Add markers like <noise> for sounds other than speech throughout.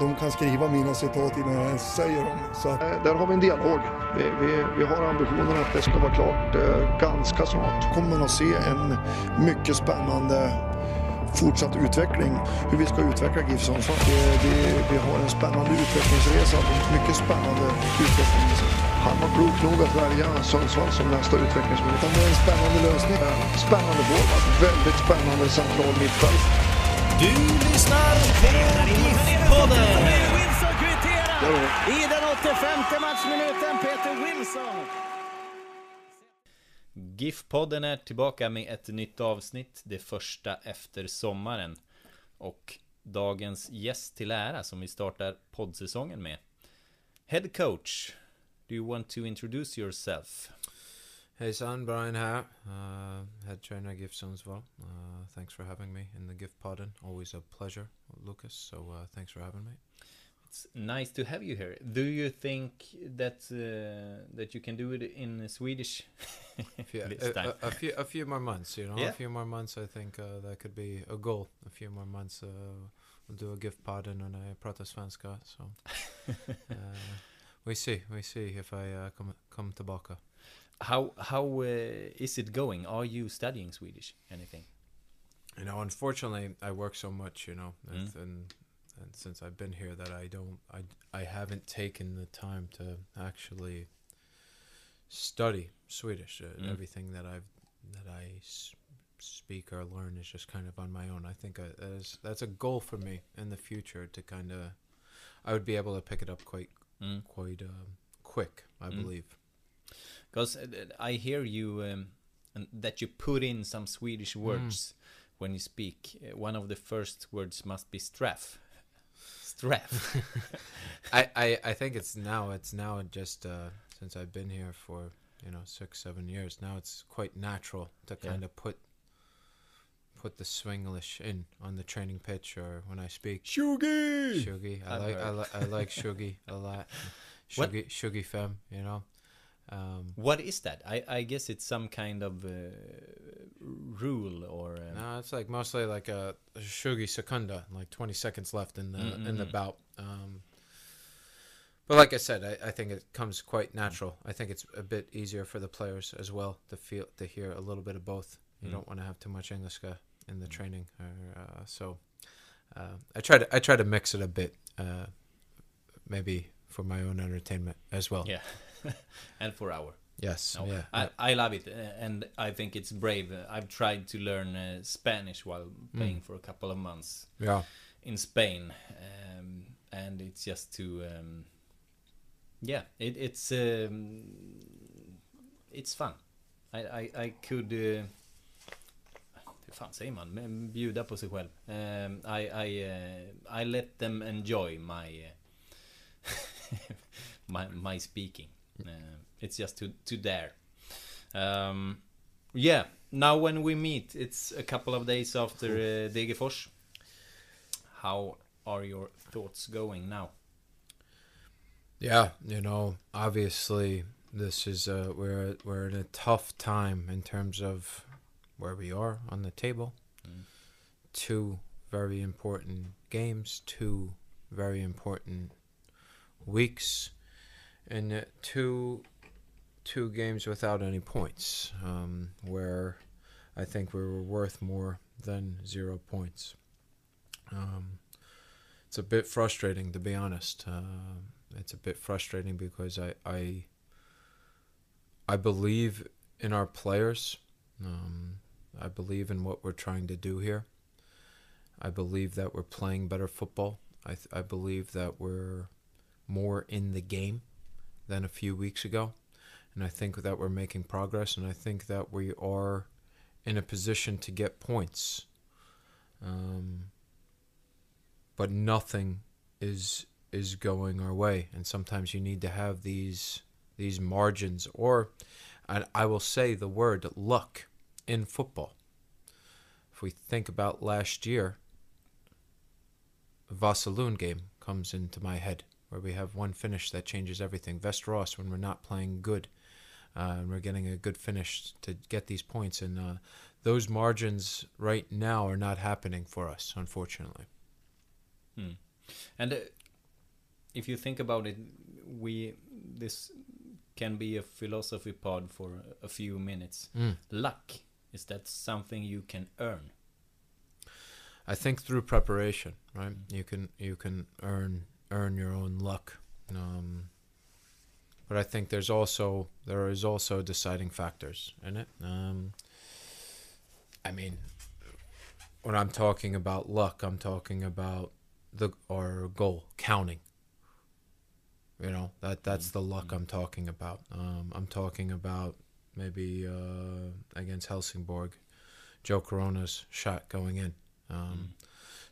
De kan skriva mina citat innan jag ens säger dem. Så Eh, Där har vi en dialog. Vi, vi, vi har ambitionen att det ska vara klart eh, ganska snart. kommer man att se en mycket spännande fortsatt utveckling. Hur vi ska utveckla GIF Sundsvall. Vi har en spännande utvecklingsresa. Mycket spännande utveckling. Han var klok nog att välja Sundsvall som nästa utvecklingsmyndighet. Utan det är en spännande lösning. Spännande forward, väldigt spännande central mittfält. Du lyssnar på GIF-podden. Wilson kvitterar i den 85 matchminuten. Peter Wilson. GIF-podden är tillbaka med ett nytt avsnitt, det första efter sommaren. Och dagens gäst till ära som vi startar poddsäsongen med. Head coach, do you want to introduce yourself? Hey son, Brian here, uh, head trainer at GIF Sundsvall. Uh, thanks for having me in the GIF podden. Always a pleasure, Lucas. So uh, thanks for having me. It's nice to have you here. Do you think that uh, that you can do it in Swedish <laughs> Yeah, a, a, a few, a few more months. You know, Yeah. a few more months. I think uh, that could be a goal. A few more months. Uh, we'll do a GIF podden and I pratar svenska. So <laughs> uh, we see, we see if I uh, come come tillbaka. How how uh, is it going? Are you studying Swedish? Anything? You know, unfortunately, I work so much, you know, and, Mm. and and since I've been here, that I don't, I I haven't taken the time to actually study Swedish. Uh, Mm. Everything that I've that I s- speak or learn is just kind of on my own. I think I, that is, that's a goal for me in the future to kind of, I would be able to pick it up quite Mm. quite um, quick. I Mm. believe. Because I hear you um, that you put in some Swedish words when you speak. Uh, One of the first words must be straff. Straff. <laughs> I, I, I think it's now it's now just uh, since I've been here for you know six seven years now it's quite natural to Yeah. kind of put put the Swinglish in on the training pitch or when I speak. Shugi. Shugi, I I've like I, heard. li- I like Shugi a lot. <laughs> What- Shugi Shugi fem, you know. Um, What is that? I, I guess it's some kind of uh, rule or. Um, no, it's like mostly like a Shugi Secunda, like 20 seconds left in the in the bout. Um, but like I said, I, I think it comes quite natural. I think it's a bit easier for the players as well to feel to hear a little bit of both. You Mm. don't want to have too much English in the training, or, uh, so uh, I try to I try to mix it a bit, uh, maybe for my own entertainment as well. Yeah. <laughs> and for our. Yes. No, Yeah. I, I love it, uh, and I think it's brave. I've tried to learn uh, Spanish while playing for a couple of months yeah. in Spain, um, and it's just to, um, yeah, it, it's um, it's fun. I, I, I could. Uh, hur fan säger man? Bjuda på sig själv. Um, I, I, uh, I let them enjoy my uh, <laughs> my, my speaking. Uh, it's just to to dare. Um, yeah. Now when we meet, it's a couple of days after uh, Degerfors. How are your thoughts going now? Yeah, you know, obviously this is uh we're we're in a tough time in terms of where we are on the table. Mm. Two very important games, two very important weeks, and uh, two two games without any points. Um, where I think we were worth more than zero points. Um, it's a bit frustrating to be honest. Uh, it's a bit frustrating because I I, I believe in our players. Um, I believe in what we're trying to do here. I believe that we're playing better football. I th- I believe that we're more in the game than a few weeks ago, and I think that we're making progress. And I think that we are in a position to get points. Um, but nothing is is going our way and sometimes you need to have these these margins, or I will say the word luck in football. If we think about last year, Vassaloon game comes into my head where we have one finish that changes everything. Västerås when we're not playing good, uh, and we're getting a good finish to get these points, and uh, those margins right now are not happening for us, unfortunately. Hmm. And uh, if you think about it, we this can be a philosophy pod for a few minutes. Mm. Luck is that something you can earn? I think through preparation, right? You can you can earn earn your own luck. Um, but I think there's also there is also deciding factors in it. Um, I mean, when I'm talking about luck, I'm talking about the our goal counting. You know that that's the luck I'm talking about. Um, I'm talking about maybe uh, against Helsingborg, Joe Corona's shot going in. Um,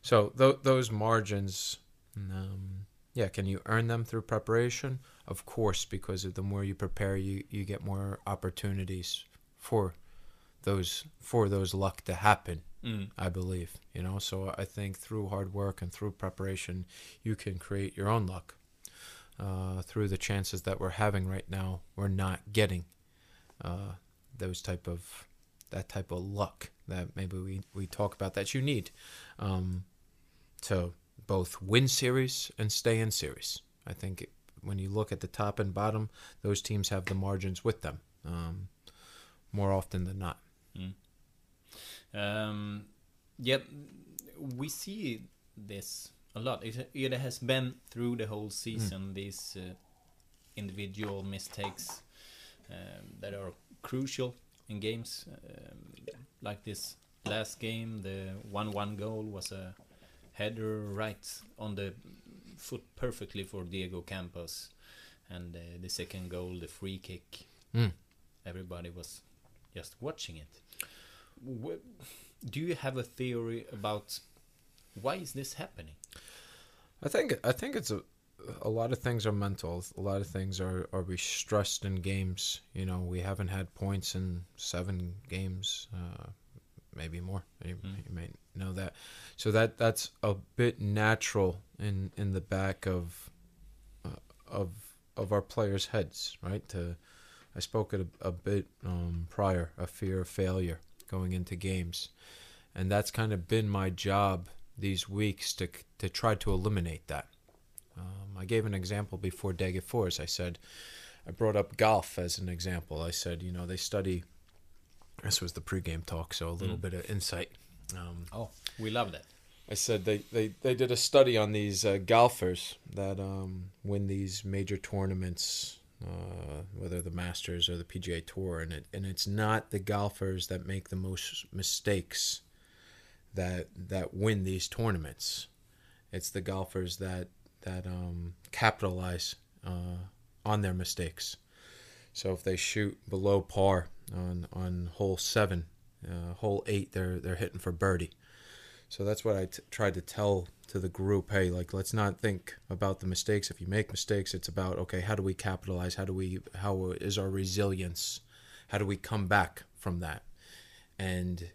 So th- those margins, um, yeah, can you earn them through preparation? Of course, because the more you prepare, you you get more opportunities for those for those luck to happen. Mm. I believe, you know. So I think through hard work and through preparation, you can create your own luck. Uh, through the chances that we're having right now, we're not getting uh, those type of that type of luck that maybe we, we talk about that you need um, to both win series and stay in series. I think when you look at the top and bottom, those teams have the margins with them um, more often than not. Um, yep, we see this a lot. It, it has been through the whole season these uh, individual mistakes um, that are crucial in games um, like this last game. The one-one goal was a header right on the foot perfectly for Diego Campos, and uh, the second goal, the free kick. Mm. Everybody was just watching it. Wh- do you have a theory about why is this happening? I think I think it's a a lot of things are mental. A lot of things are are we stressed in games. You know, we haven't had points in seven games, uh, maybe more. You, you may know that. So that that's a bit natural in in the back of uh, of of our players' heads, right? To I spoke it a, a bit um, prior, a fear of failure going into games, and that's kind of been my job these weeks to to try to eliminate that. Um, I gave an example before Degerfors. I said, I brought up golf as an example. I said, you know, they study. This was the pregame talk, so a little bit of insight. Um, Oh, we love that. I said they, they, they did a study on these uh, golfers that um, win these major tournaments, uh, whether the Masters or the PGA Tour, and it and it's not the golfers that make the most mistakes that that win these tournaments. It's the golfers that that um, capitalize uh, on their mistakes. So if they shoot below par on on hole seven, uh, hole eight, they're they're hitting for birdie. So that's what I t- tried to tell to the group. Hey, like let's not think about the mistakes. If you make mistakes, it's about okay, how do we capitalize? How do we how is our resilience? How do we come back from that? And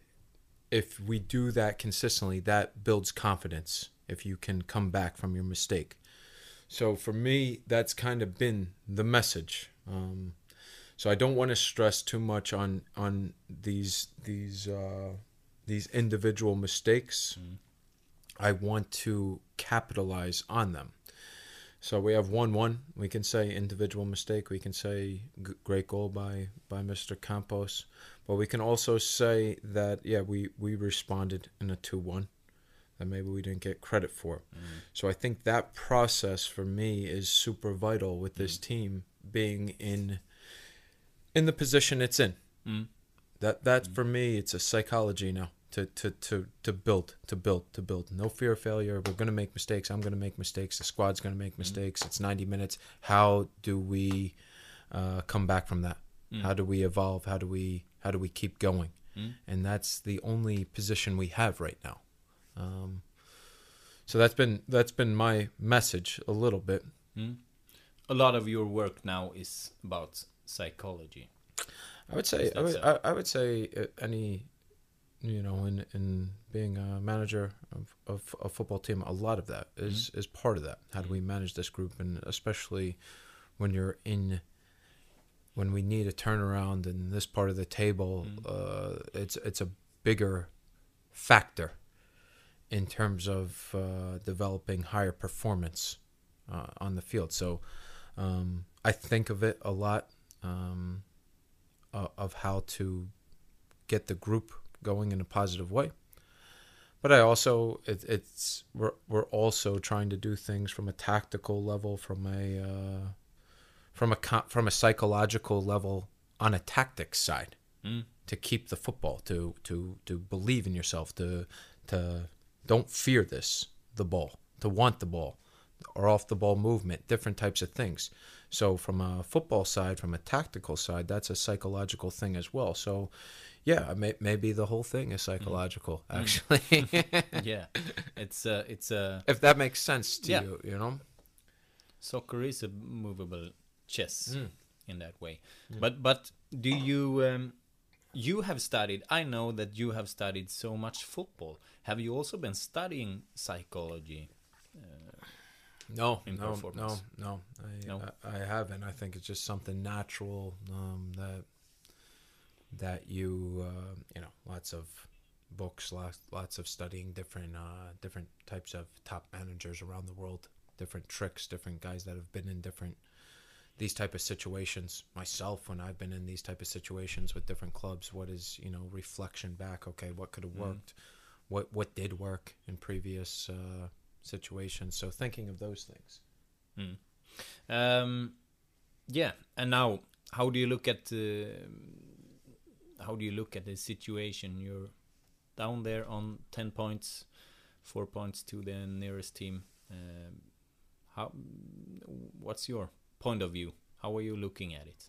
if we do that consistently, that builds confidence. If you can come back from your mistake. So for me, that's kind of been the message. Um, so I don't want to stress too much on on these these uh, these individual mistakes. Mm-hmm. I want to capitalize on them. So we have one one. We can say individual mistake. We can say g- great goal by by Mr. Campos, but we can also say that yeah we we responded in a two one that maybe we didn't get credit for. Mm-hmm. So I think that process for me is super vital with this mm-hmm. team being in in the position it's in. Mm. That that for me it's a psychology now to to to to build to build to build. No fear of failure. We're gonna make mistakes. I'm gonna make mistakes. The squad's gonna make mistakes. It's 90 minutes. How do we uh, come back from that? How do we evolve? How do we how do we keep going? And that's the only position we have right now. Um, so that's been that's been my message a little bit. a lot of your work now is about psychology. I would say I would? I, would say uh, any you know in in being a manager of, of a football team a lot of that is is part of that. How do we manage this group? And especially when you're in when we need a turnaround in this part of the table uh, it's it's a bigger factor in terms of uh, developing higher performance uh, on the field. So um, I think of it a lot um, uh, of how to get the group going in a positive way. But I also it, it's we're we're also trying to do things from a tactical level, from a uh, from a from a psychological level on a tactics side Mm. to keep the football, to to to believe in yourself, to to don't fear this the ball, to want the ball, or off the ball movement, different types of things. So from a football side, from a tactical side, that's a psychological thing as well. So yeah, may, maybe the whole thing is psychological actually. <laughs> yeah, it's uh, it's uh, if that makes sense to Yeah. you, you know. soccer is a movable chess Mm. in that way. But but do you um, you have studied? I know that you have studied so much football. Have you also been studying psychology? No, in no, no, performance. no. I, No? I, I haven't. I think it's just something natural um, that that you uh, you know lots of books, lots lots of studying different uh, different types of top managers around the world, different tricks, different guys that have been in different these type of situations myself when I've been in these type of situations with different clubs what is you know reflection back okay what could have worked what what did work in previous uh, situations so thinking of those things Um, yeah, and now how do you look at uh, how do you look at the situation? You're down there on ten points, four points to the nearest team. Um, how? What's your point of view? How are you looking at it?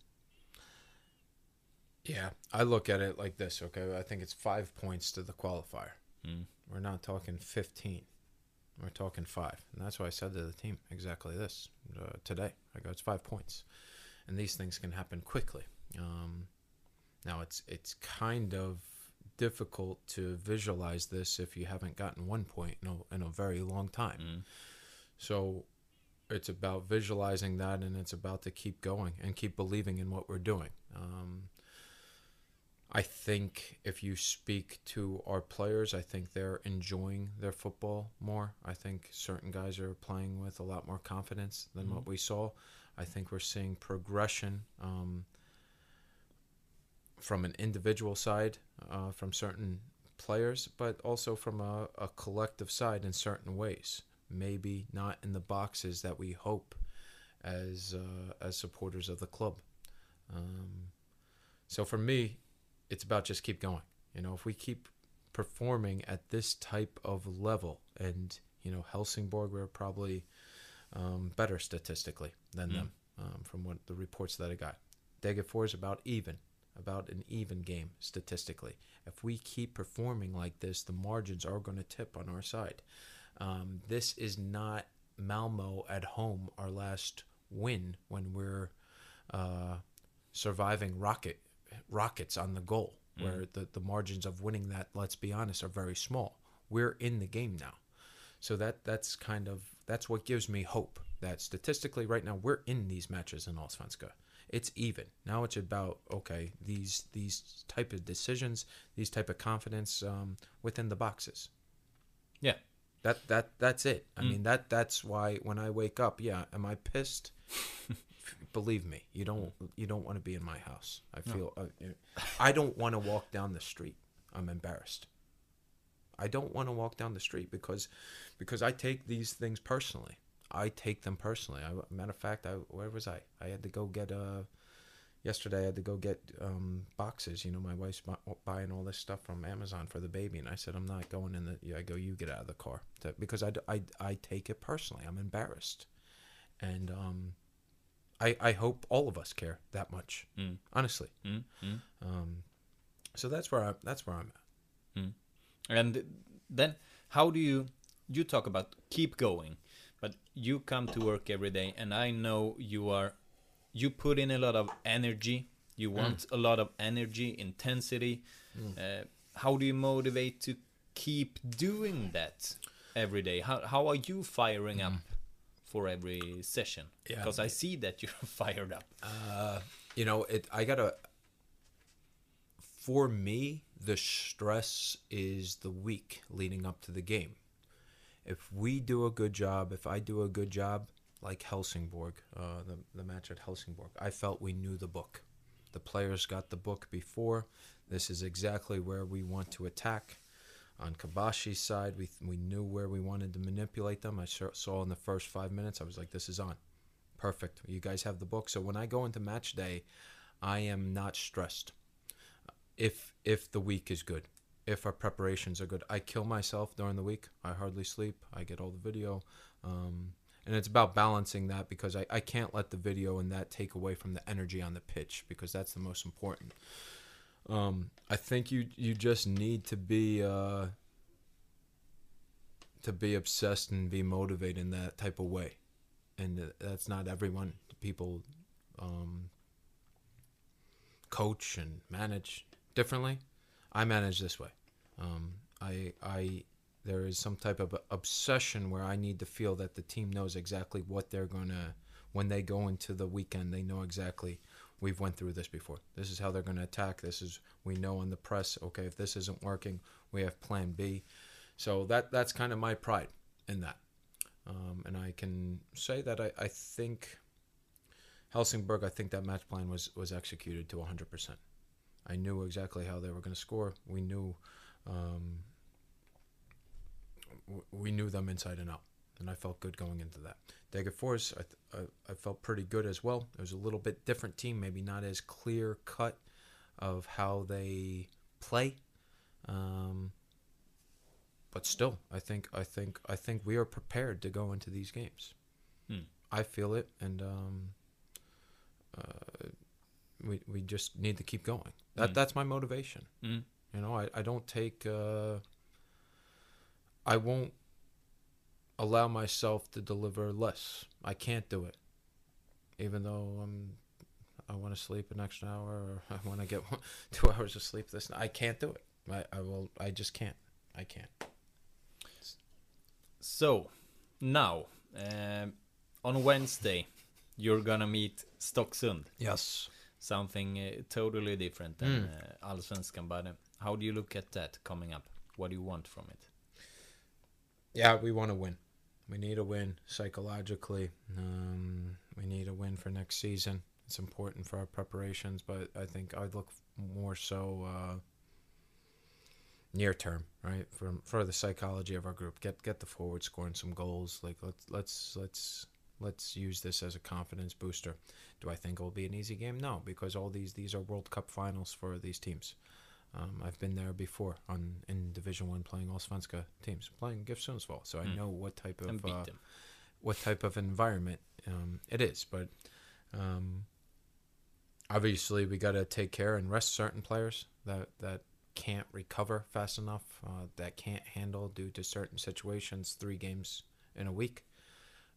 yeah I look at it like this okay I think it's five points to the qualifier Mm. we're not talking 15 we're talking five. And that's why I said to the team exactly this. Uh, today I go it's five points. And these things can happen quickly. Um, now it's it's kind of difficult to visualize this if you haven't gotten one point in a, in a very long time. Mm. so it's about visualizing that and it's about to keep going and keep believing in what we're doing. Um, I think if you speak to our players, I think they're enjoying their football more. I think certain guys are playing with a lot more confidence than what we saw. I think we're seeing progression um, from an individual side uh, from certain players, but also from a, a collective side in certain ways. Maybe not in the boxes that we hope as uh, as supporters of the club. Um, so for me, it's about just keep going. You know, if we keep performing at this type of level, and you know, Helsingborg were probably um, better statistically than them um, from what the reports that I got. Degerfors is about even, about an even game statistically. If we keep performing like this, the margins are going to tip on our side. Um, this is not Malmo at home, our last win when we're uh, surviving rocket rockets on the goal, where the, the margins of winning that, let's be honest, are very small. We're in the game now. So that that's kind of that's what gives me hope that statistically right now we're in these matches in Allsvenska. It's even. Now it's about okay, these these type of decisions, these type of confidence um, within the boxes. Yeah, That that that's it. I mean that that's why when I wake up, yeah, am I pissed? <laughs> Believe me, you don't you don't want to be in my house. I feel uh, I don't want to walk down the street. I'm embarrassed. I don't want to walk down the street because because I take these things personally. I take them personally. I, matter of fact, I where was I? I had to go get uh yesterday. I had to go get um, boxes. You know, my wife's bu- buying all this stuff from Amazon for the baby, and I said I'm not going in the. I go, you get out of the car to, because I take it personally. I'm embarrassed, and um, I I hope all of us care that much. Mm. Honestly, mm, mm. um, so that's where I that's where I'm at. And then how do you you talk about keep going, but you come to work every day, and I know you are. You put in a lot of energy. You want a lot of energy, intensity. Uh, how do you motivate to keep doing that every day? How how are you firing up for every session? Yeah. Because I see that you're <laughs> fired up. you know it i gotta for me the stress is the week leading up to the game if we do a good job if i do a good job like helsingborg uh, the, the match at helsingborg i felt we knew the book the players got the book before this is exactly where we want to attack on Kabashi's side, we, we knew where we wanted to manipulate them. I saw in the first five minutes, I was like, this is on perfect. You guys have the book. So when I go into match day, I am not stressed. If if the week is good, if our preparations are good, I kill myself during the week. I hardly sleep. I get all the video, um, and it's about balancing that because I, I can't let the video and that take away from the energy on the pitch because that's the most important. Um, I think you you just need to be uh, to be obsessed and be motivated in that type of way and that's not everyone. People um, coach and manage differently. I manage this way. Um, I I there is some type of obsession where I need to feel that the team knows exactly what they're gonna when they go into the weekend. They know exactly we've went through this before. This is how they're gonna attack. This is we know on the press. Okay, if this isn't working, we have Plan B. So that that's kind of my pride in that. Um, and I can say that I, I think Helsingborg, I think that match plan was, was executed to 100%. I knew exactly how they were going to score. We knew um, we knew them inside and out, and I felt good going into that. Degerfors, I, th- I, I felt pretty good as well. It was a little bit different team, maybe not as clear cut of how they play. Um, but still, I think I think I think we are prepared to go into these games. Hmm. I feel it, and um, uh, we we just need to keep going. That Mm. that's my motivation. Mm. You know, I I don't take. Uh, I won't allow myself to deliver less. I can't do it, even though I'm. I want to sleep an extra hour, or <laughs> I want to get one, <laughs> two hours of sleep. This I can't do it. I, I will. I just can't. I can't. So, now, um, on Wednesday, you're gonna meet Stocksund. Yes. Something uh, totally different than uh, Allsvenskan, but uh, how do you look at that coming up? What do you want from it? Yeah, we want to win. We need a win psychologically. Um, we need a win for next season. It's important for our preparations, but I think I'd look more so uh, near term, right? For for the psychology of our group, get get the forward scoring some goals. Like let's let's let's let's use this as a confidence booster. Do I think it will be an easy game? No, because all these these are World Cup finals for these teams. Um, I've been there before on in Division One playing Allsvenska teams, playing GIF Sundsvall, so I Mm. know what type of uh, what type of environment um, it is. But um, obviously, we got to take care and rest certain players that that can't recover fast enough, uh, that can't handle due to certain situations. Three games in a week.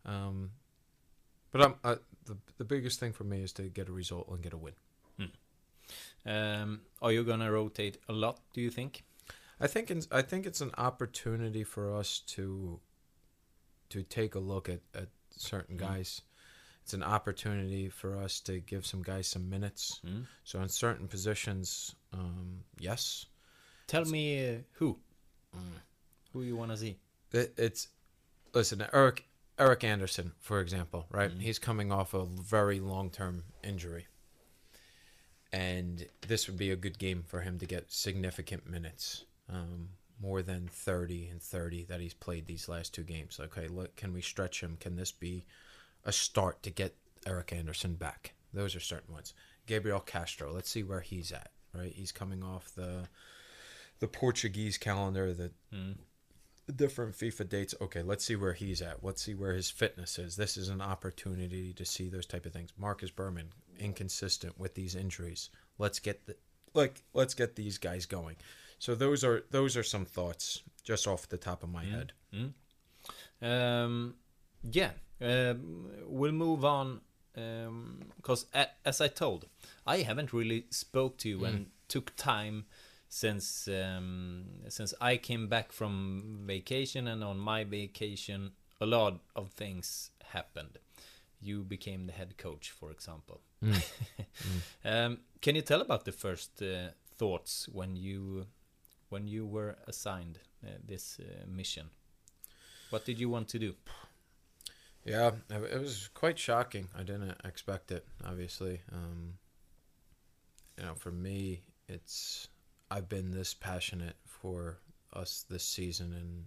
Um, but I'm, uh, the the biggest thing for me is to get a result and get a win. Um, are you gonna rotate a lot? Do you think? I think it's, I think it's an opportunity for us to to take a look at, at certain Mm. guys. It's an opportunity for us to give some guys some minutes. Mm. So in certain positions, um, yes, Tell me uh, who. Mm. Who you wanna see? it, it's listen Eric Eric Anderson, for example, right? Mhm. He's coming off a very long term injury, and this would be a good game for him to get significant minutes, um, more than thirty and thirty that he's played these last two games. Okay, look, can we stretch him? Can this be a start to get Eric Anderson back? Those are certain ones. Gabriel Castro, let's see where he's at. Right, he's coming off the the Portuguese calendar, the Mm. different FIFA dates. Okay, let's see where he's at. Let's see where his fitness is. This is an opportunity to see those type of things. Marcus Berman inconsistent with these injuries. Let's get the like let's get these guys going. So those are those are some thoughts just off the top of my Mm. head. Mm. Um, yeah, um, we'll move on because as I told, I haven't really spoke to you and took time since um, since I came back from vacation and on my vacation a lot of things happened. You became the head coach, for example. <laughs> um, can you tell about the first uh, thoughts when you when you were assigned uh, this uh, mission? What did you want to do? Yeah, it it was quite shocking. I didn't expect it. Obviously, um, you know, for me, it's I've been this passionate for us this season and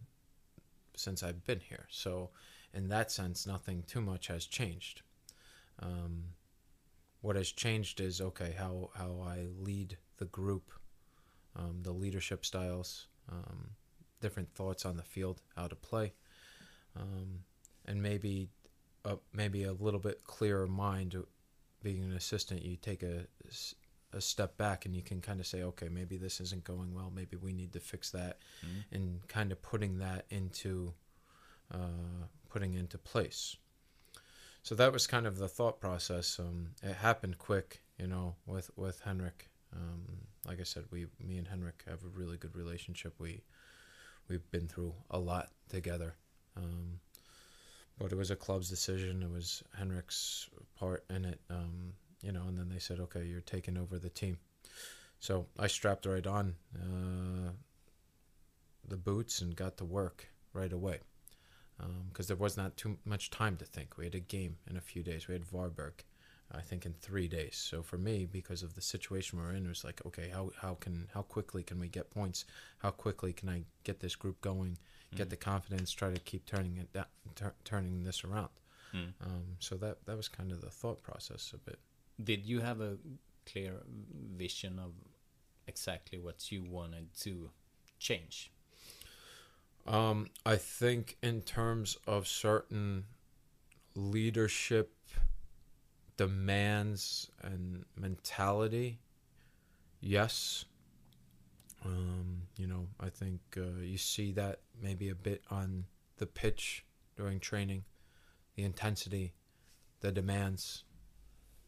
since I've been here. So, in that sense, nothing too much has changed. Um, what has changed is okay how how I lead the group, um, the leadership styles, um, different thoughts on the field, how to play, um, and maybe a, maybe a little bit clearer mind. Being an assistant, you take a a step back and you can kind of say, okay, maybe this isn't going well. Maybe we need to fix that, Mm. and kind of putting that into uh, putting into place. So that was kind of the thought process. Um, it happened quick, you know, with with Henrik. Um, like I said, we, me and Henrik have a really good relationship. We we've been through a lot together. Um, but it was a club's decision. It was Henrik's part in it, um, you know. And then they said, "Okay, you're taking over the team." So I strapped right on uh, the boots and got to work right away because there was not too much time to think. We had a game in a few days. We had Varberg, I think, in three days. So for me, because of the situation we're in, it was like, okay, how how can how quickly can we get points? How quickly can I get this group going? Get the confidence, try to keep turning it down, tur- turning this around. Mm. Um, so that that was kind of the thought process a bit. Did you have a clear vision of exactly what you wanted to change? Um, I think in terms of certain leadership demands and mentality, yes. Um, you know, I think uh, you see that maybe a bit on the pitch during training, the intensity, the demands,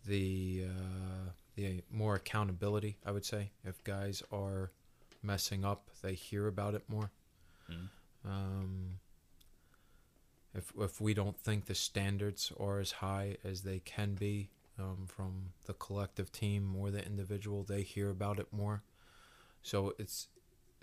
the uh, the more accountability. I would say if guys are messing up, they hear about it more. Mm. Um, if if we don't think the standards are as high as they can be um, from the collective team or the individual, they hear about it more. So it's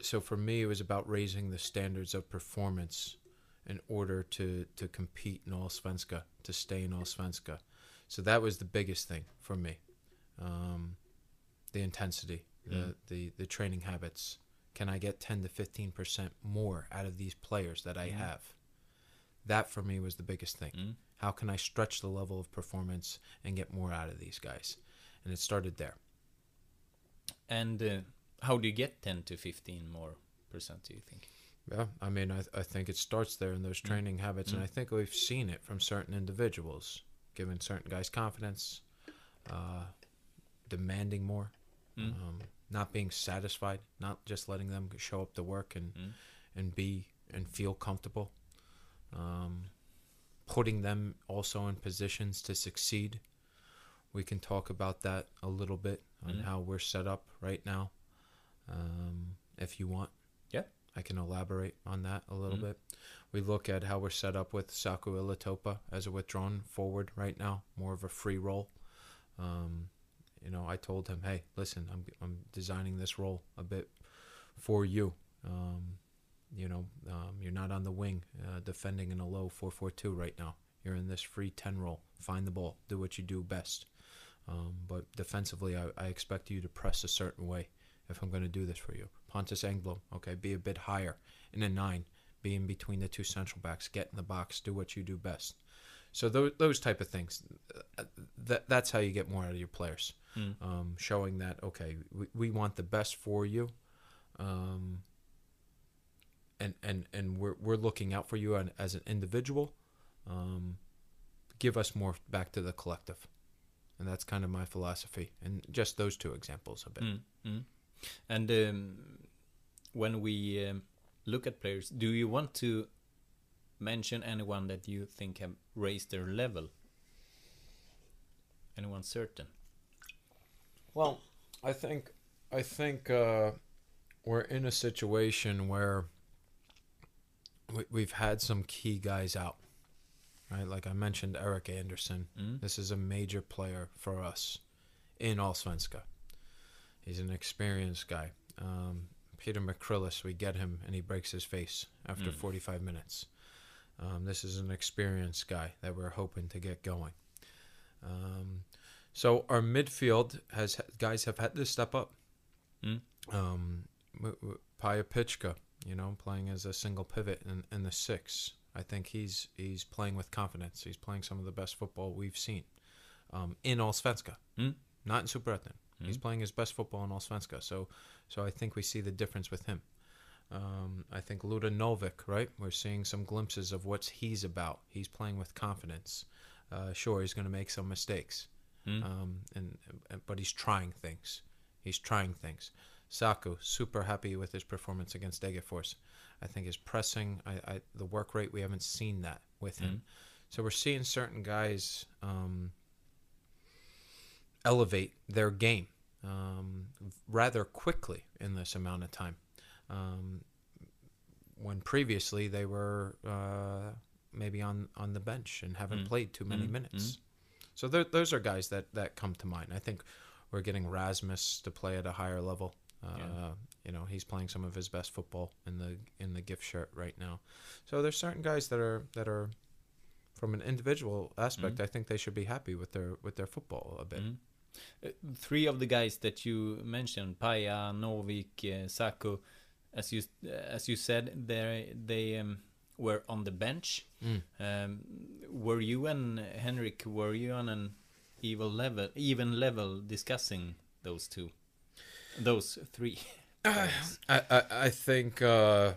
so for me, it was about raising the standards of performance in order to to compete in Allsvenska, to stay in Allsvenska. So that was the biggest thing for me. Um, the intensity, the, Mm. the the training habits. Can I get ten to fifteen percent more out of these players that I Mm. have? That for me was the biggest thing. Mm. How can I stretch the level of performance and get more out of these guys? And it started there. And uh, how do you get 10 to 15 more percent, do you think? Yeah, I mean, I, I think it starts there in those training habits, and Mm. I think we've seen it from certain individuals, giving certain guys confidence, uh, demanding more, Mm. um, not being satisfied, not just letting them show up to work and Mm. and be and feel comfortable, um, putting them also in positions to succeed. We can talk about that a little bit on Mm. how we're set up right now, um, if you want. Yeah. I can elaborate on that a little Mm. bit. We look at how we're set up with Saku Ylätupa as a withdrawn forward right now, more of a free role. Um, you know, I told him, hey, listen, I'm, I'm designing this role a bit for you. Um, you know, um, you're not on the wing uh, defending in a low 4-4-2 right now. You're in this free 10 role. Find the ball. Do what you do best. Um, but defensively, I, I expect you to press a certain way if I'm going to do this for you. Pontus Engblom, okay, be a bit higher in a nine, be in between the two central backs, get in the box, do what you do best. So those those type of things, uh, that that's how you get more out of your players. Mm. Um, showing that okay, we, we want the best for you, um, and and and we're we're looking out for you an, as an individual. Um, give us more back to the collective, and that's kind of my philosophy. And just those two examples of it. Mm. Mm. And um, when we um, look at players, do you want to mention anyone that you think have raised their level? Anyone certain? Well, I think I think uh, we're in a situation where we, we've had some key guys out, right? Like I mentioned, Eric Anderson. Mm. This is a major player for us in Allsvenska. He's an experienced guy. Um, Peter McCrillis, we get him and he breaks his face after Mm. 45 minutes. Um, this is an experienced guy that we're hoping to get going. Um, so our midfield has guys have had to step up. Mm. Um, w- w- Paya Pichka, you know, playing as a single pivot in, in the six. I think he's he's playing with confidence. He's playing some of the best football we've seen um, in Allsvenska, Mm. not in Superettan. He's Mm. playing his best football in Allsvenska. So, so I think we see the difference with him. Um, I think Luda Novik, right? We're seeing some glimpses of what he's about. He's playing with confidence. Uh, sure, he's going to make some mistakes, Mm. um, and, and but he's trying things. He's trying things. Saku, super happy with his performance against Degerfors. I think his pressing, I, I, the work rate, we haven't seen that with him. So we're seeing certain guys um, elevate their game um, rather quickly in this amount of time. Um, when previously they were uh, maybe on, on the bench and haven't Mm. played too many Mm, minutes. So th- those are guys that, that come to mind. I think we're getting Rasmus to play at a higher level. Uh, Yeah. You know, he's playing some of his best football in the in the gift shirt right now. So there's certain guys that are that are from an individual aspect. I think they should be happy with their with their football a bit. Mm. Uh, three of the guys that you mentioned, Paya, Novik, uh, Sako, as you as you said, they they um, were on the bench. Mm. Um, were you and Henrik were you on an evil level, even level discussing those two, those three? <clears throat> I, I, I think uh,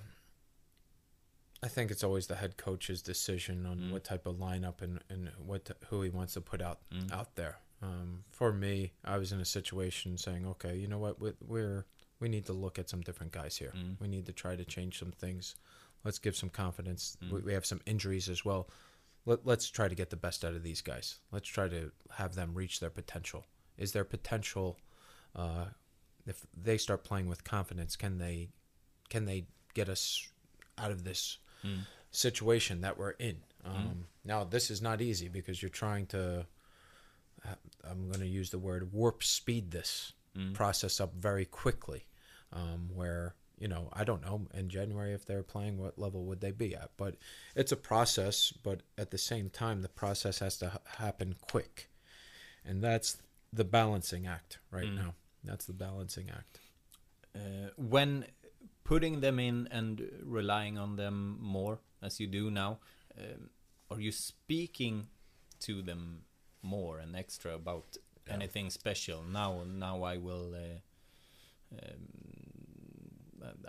I think it's always the head coach's decision on Mm. what type of lineup and, and what who he wants to put out Mm. out there. Um, for me, I was in a situation saying, okay, you know what, we, we're we need to look at some different guys here. Mm. We need to try to change some things. Let's give some confidence. Mm. We, we have some injuries as well. Let, let's try to get the best out of these guys. Let's try to have them reach their potential. Is their potential, uh, if they start playing with confidence, can they, can they get us out of this Mm. situation that we're in? Um, Now, this is not easy because you're trying to. uh, I'm going to use the word warp speed this Mm. process up very quickly. Um, where you know I don't know in January if they're playing what level would they be at, but it's a process. But at the same time, the process has to ha- happen quick, and that's the balancing act right Mm. now. That's the balancing act. uh, when putting them in and relying on them more as you do now um, are you speaking to them more and extra about Yeah. anything special now now i will uh, um,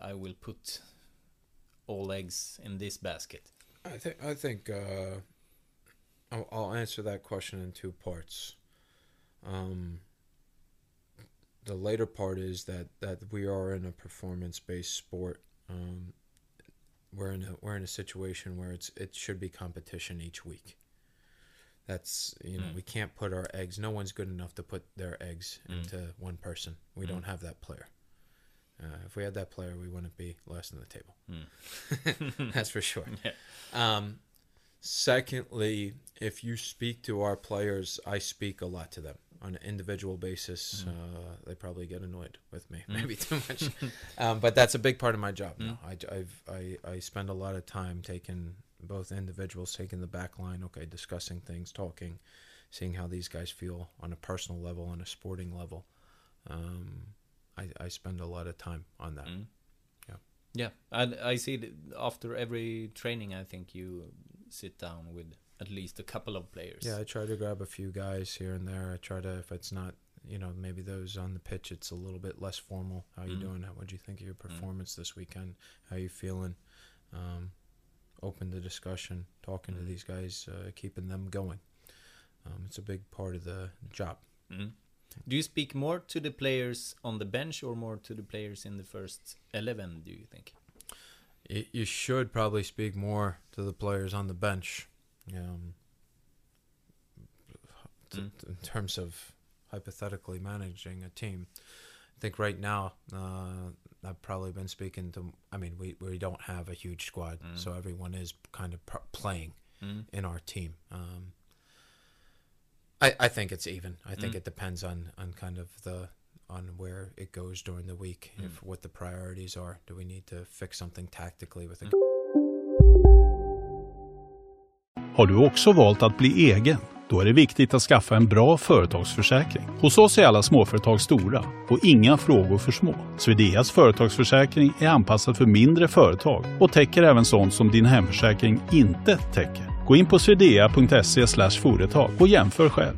i will put all eggs in this basket I think I think uh, I'll, I'll answer that question in two parts. Um, the later part is that, that we are in a performance based sport. Um, we're in a we're in a situation where it's it should be competition each week. That's you know Mm. we can't put our eggs. No one's good enough to put their eggs Mm. into one person. We Mm. don't have that player. Uh, if we had that player, we wouldn't be last in the table. Mm. <laughs> That's for sure. <laughs> Yeah. Um, secondly, if you speak to our players, I speak a lot to them on an individual basis. Mm. Uh, they probably get annoyed with me, Mm. maybe too much. <laughs> um, but that's a big part of my job Mm. now. I, I've, I, I spend a lot of time taking both individuals, taking the back line, okay, discussing things, talking, seeing how these guys feel on a personal level, on a sporting level. Um, I, I spend a lot of time on that. Mm. Yeah. yeah I, I see that after every training i think you sit down with at least a couple of players Yeah, I try to grab a few guys here and there. I try to, if it's not, you know, maybe those on the pitch, it's a little bit less formal. How you Mm. doing? How what'd you think of your performance this weekend? How you feeling? Um, open the discussion, talking to Mm. these guys, uh, keeping them going. Um, it's a big part of the job. Do you speak more to the players on the bench or more to the players in the first 11, do you think? you, you should probably speak more to the players on the bench. Um, Mm. in terms of hypothetically managing a team, I think right now uh, I've probably been speaking to. I mean, we we don't have a huge squad, Mm. so everyone is kind of pr- playing Mm. in our team. Um, I I think it's even. I think Mm. it depends on on kind of the on where it goes during the week. Mm. If what the priorities are. Do we need to fix something tactically with a Har du också valt att bli egen? Då är det viktigt att skaffa en bra företagsförsäkring. Hos oss är alla småföretag stora och inga frågor för små. Swedeas företagsförsäkring är anpassad för mindre företag och täcker även sånt som din hemförsäkring inte täcker. Gå in på swedea.se företag och jämför själv.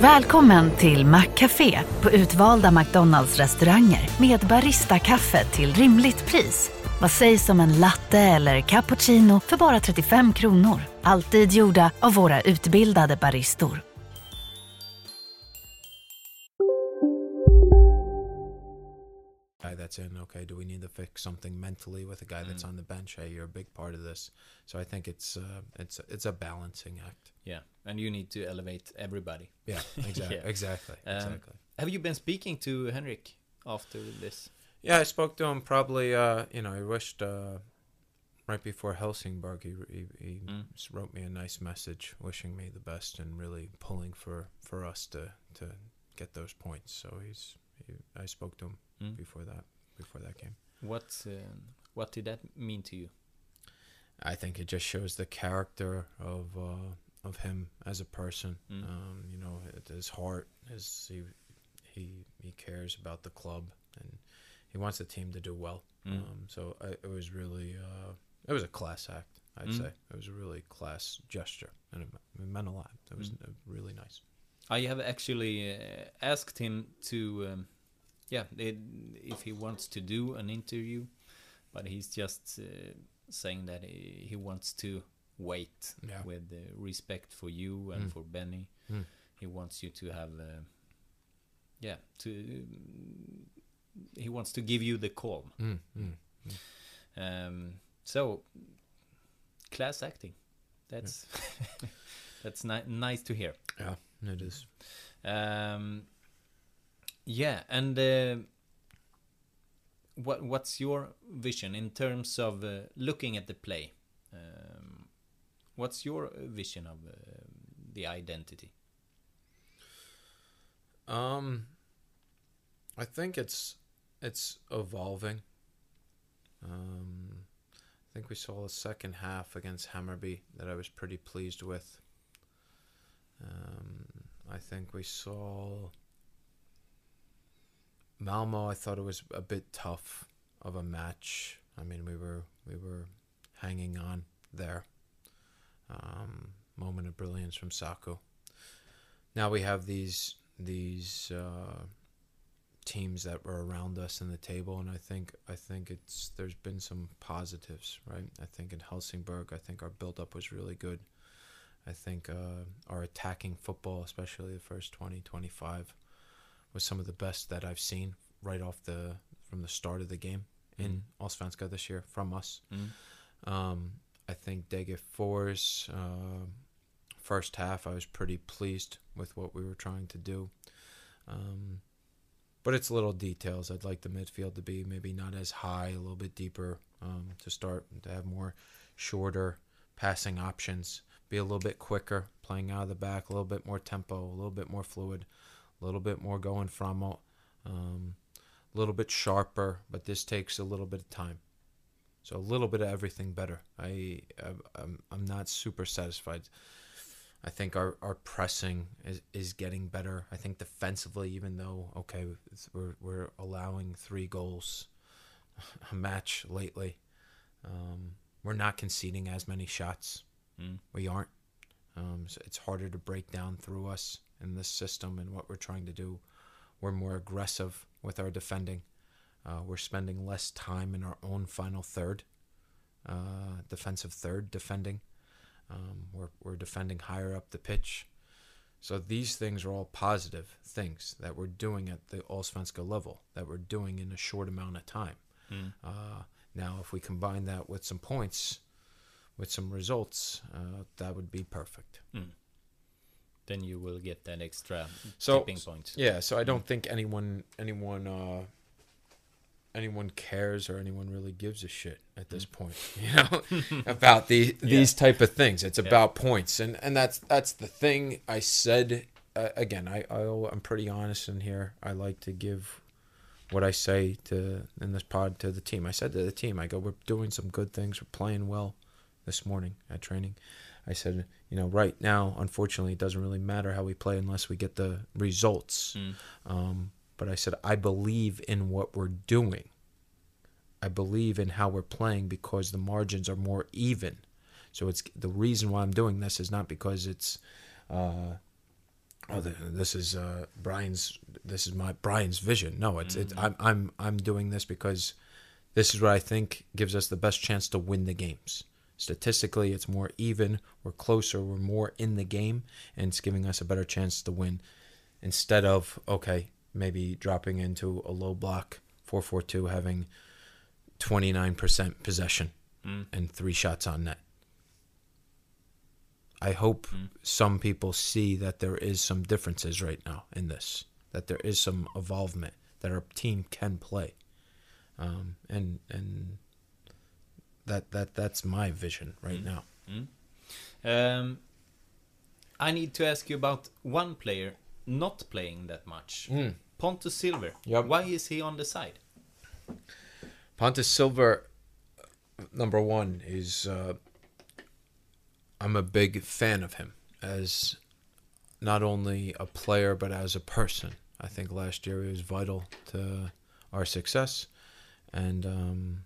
Välkommen till Maccafé på utvalda McDonalds restauranger med Baristakaffe till rimligt pris. Vad sägs om en latte eller cappuccino för bara 35 kronor? Alltid gjorda av våra utbildade baristor. Guy that's in. Okay, do we need to fix something mentally with a guy that's Mm. on the bench? Hey, you're a big part of this. So I think it's uh, it's it's a balancing act. Yeah, and you need to elevate everybody. Yeah, <laughs> exactly, Yeah. exactly, Um, exactly. Have you been speaking to Henrik after this? Yeah, I spoke to him probably. Uh, you know, I wished uh, right before Helsingborg. He he, he Mm. wrote me a nice message, wishing me the best and really pulling for for us to to get those points. So he's he, I spoke to him Mm. before that before that game. What um, what did that mean to you? I think it just shows the character of uh, of him as a person. Mm. Um, you know, his heart, his he he he cares about the club and he wants the team to do well. Mm. Um, so I, it was really uh, it was a class act. I'd Mm. say it was a really class gesture and it, it meant a lot. It was Mm. uh, really nice. I have actually uh, asked him to, um, yeah, it, if he wants to do an interview, but he's just uh, saying that he, he wants to wait Yeah. with uh, respect for you and Mm. for Benny. Mm. He wants you to have, uh, yeah, to. he wants to give you the calm. Mm, mm. Um, so, class acting. That's <laughs> that's ni- nice to hear. Yeah, it is. Um, yeah, and uh, what what's your vision in terms of uh, looking at the play? Um, what's your vision of uh, the identity? Um, I think it's it's evolving. Um, I think we saw a second half against Hammarby that I was pretty pleased with. Um, I think we saw Malmo. I thought it was a bit tough of a match. I mean, we were we were hanging on there. Um, moment of brilliance from Saku. Now we have these these uh, teams that were around us in the table, and I think I think it's there's been some positives, right? I think in Helsingborg, I think our build up was really good. I think uh, our attacking football, especially the first 20, 25, was some of the best that I've seen right off the from the start of the game in Allsvenskan this year from us. Um, I think Dege 4's uh, first half, I was pretty pleased with what we were trying to do. Um, but it's little details. I'd like the midfield to be maybe not as high, a little bit deeper um, to start, to have more shorter passing options, be a little bit quicker, playing out of the back, a little bit more tempo, a little bit more fluid, a little bit more going from it, um, a little bit sharper, but this takes a little bit of time. So a little bit of everything better. I I'm, I'm not super satisfied. I think our, our pressing is, is getting better. I think defensively, even though okay, we're we're allowing three goals <laughs> a match lately, um, we're not conceding as many shots. Mm. We aren't. Um, so it's harder to break down through us in this system and what we're trying to do. We're more aggressive with our defending. Uh, we're spending less time in our own final third, uh, defensive third, defending. Um, we're, we're defending higher up the pitch. So these things are all positive things that we're doing at the Allsvenska level, that we're doing in a short amount of time. Mm. Uh, now, if we combine that with some points, with some results, uh, that would be perfect. Mm. Then you will get that extra So tipping point. yeah, so I don't think anyone anyone uh, anyone cares or anyone really gives a shit at this point, <laughs> you know, <laughs> about the these type of things. It's Yeah. about points, and and that's that's the thing I said. Uh, again, I, I I'm pretty honest in here. I like to give what I say to in this pod to the team. I said to the team, I go, we're doing some good things. We're playing well this morning at training. I said, you know, right now, unfortunately, it doesn't really matter how we play unless we get the results. Mm. Um, but I said, I believe in what we're doing. I believe in how we're playing because the margins are more even. So it's the reason why I'm doing this is not because it's, uh, oh, the, this is uh, Brian's. This is my Brian's vision. No, it's it's I'm I'm I'm doing this because this is what I think gives us the best chance to win the games. Statistically, it's more even. We're closer. We're more in the game, and it's giving us a better chance to win. Instead of okay, maybe dropping into a low block four four two, having twenty nine percent possession Mm. and three shots on net. I hope Mm. some people see that there is some differences right now in this, that there is some involvement, that our team can play, um, and and that that that's my vision right Mm. now. Um, I need to ask you about one player not playing that much. Mm. Pontus Silfwer. Yep. Why is he on the side? Pontus Silfwer, number one, is uh, I'm a big fan of him as not only a player but as a person. I think last year he was vital to our success, and um,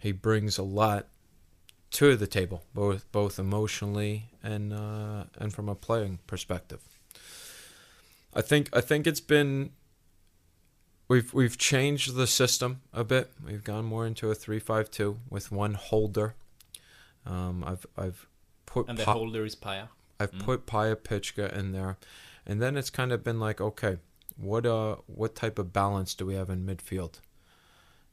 he brings a lot to the table, both both emotionally and uh, and from a playing perspective. I think I think it's been we've we've changed the system a bit. We've gone more into a three-five-two with one holder. Um, I've I've put And the Pa- holder is Paya. I've put Paya Pitchka in there, and then it's kind of been like, okay, what uh what type of balance do we have in midfield?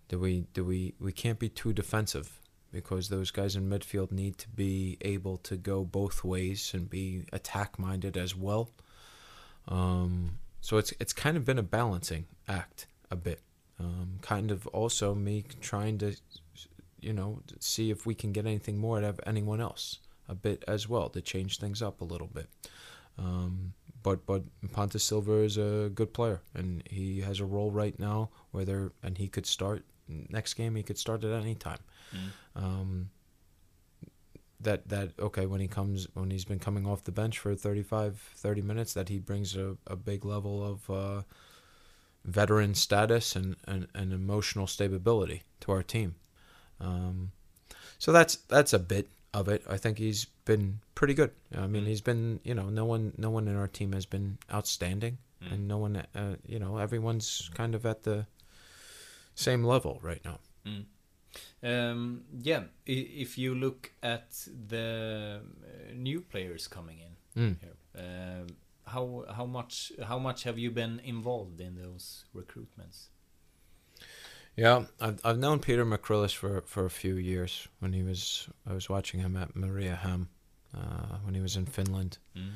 Do we do we we can't be too defensive because those guys in midfield need to be able to go both ways and be attack minded as well. Um, so it's it's kind of been a balancing act a bit. Um, kind of also me trying to, you know, see if we can get anything more out of anyone else a bit as well to change things up a little bit. Um, but but Pontus Silfwer is a good player and he has a role right now where and he could start next game. He could start at any time. Um, that that okay when he comes when he's been coming off the bench for 35 30 minutes that he brings a, a big level of uh, veteran status and, and, and emotional stability to our team. Um, so that's that's a bit of it. I think he's been pretty good. I mean he's been you know no one no one in our team has been outstanding. And no one uh, you know everyone's kind of at the same level right now Mm. Um, yeah, if you look at the uh, new players coming in Mm. here, um, how how much how much have you been involved in those recruitments? Yeah, I've I've known Peter McCrillis for for a few years. When he was, I was watching him at Mariehamn uh, when he was in Finland. Mm.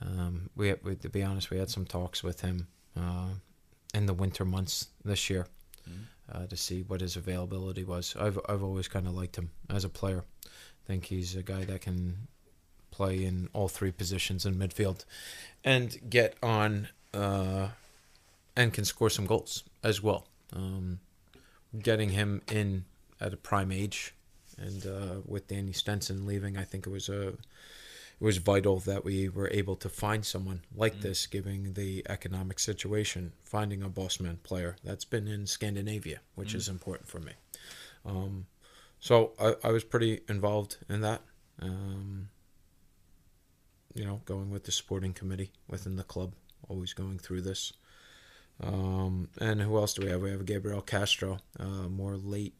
Um, we, we, to be honest, we had some talks with him uh, in the winter months this year Mm. Uh, to see what his availability was. I've I've always kind of liked him as a player. I think he's a guy that can play in all three positions in midfield and get on uh, and can score some goals as well. Um, getting him in at a prime age, and uh, with Danny Stenson leaving, I think it was a it was vital that we were able to find someone like this, given the economic situation. Finding a boss man player that's been in Scandinavia, which is important for me. Um, so I, I was pretty involved in that. Um, you know, going with the sporting committee within the club, always going through this. Um, and who else do we have? We have Gabriel Castro, uh, more late,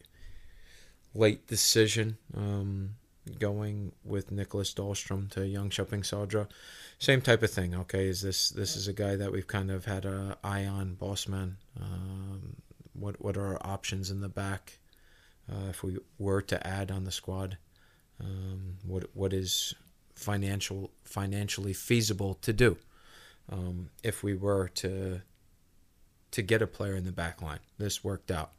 late decision. Um, going with Nicholas Dahlstrom to Jönköpings Södra. Same type of thing. Okay, is this this is a guy that we've kind of had a eye on, boss man. Um, what what are our options in the back uh, if we were to add on the squad? Um, what what is financial financially feasible to do um, if we were to to get a player in the back line? This worked out.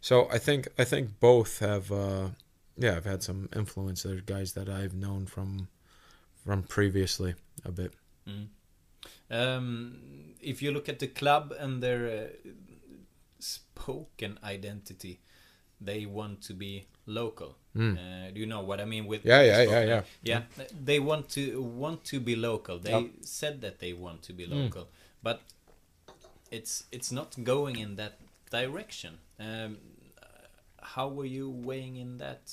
So I think I think both have uh, yeah I've had some influence. There's guys that I've known from from previously a bit. Mm. Um, if you look at the club and their uh, spoken identity, they want to be local. Mm. Uh, do you know what I mean with? Yeah, yeah, yeah, spoken- yeah. Yeah, they want to want to be local. They Yep. said that they want to be Mm. local, but it's it's not going in that direction. Um, how were you weighing in that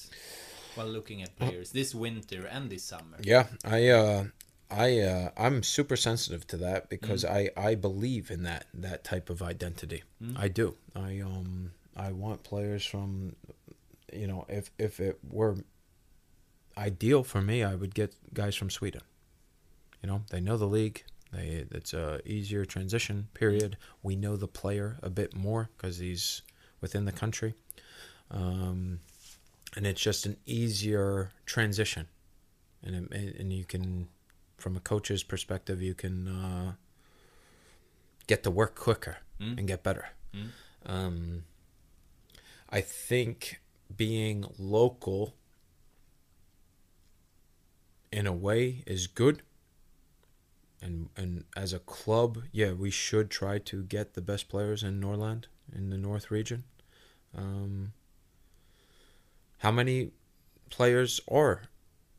while looking at players this winter and this summer? Yeah, I uh, I uh, I'm super sensitive to that because Mm. I I believe in that that type of identity. Mm. I do. I um I want players from, you know, if if it were ideal for me, I would get guys from Sweden. You know, they know the league. They it's a easier transition period. We know the player a bit more because he's within the country, um, and it's just an easier transition. And it, and you can, from a coach's perspective, you can uh, get to work quicker Mm. and get better. Mm. Um, I think being local in a way is good. And and as a club, yeah, we should try to get the best players in Norrland in the North region. Um, how many players are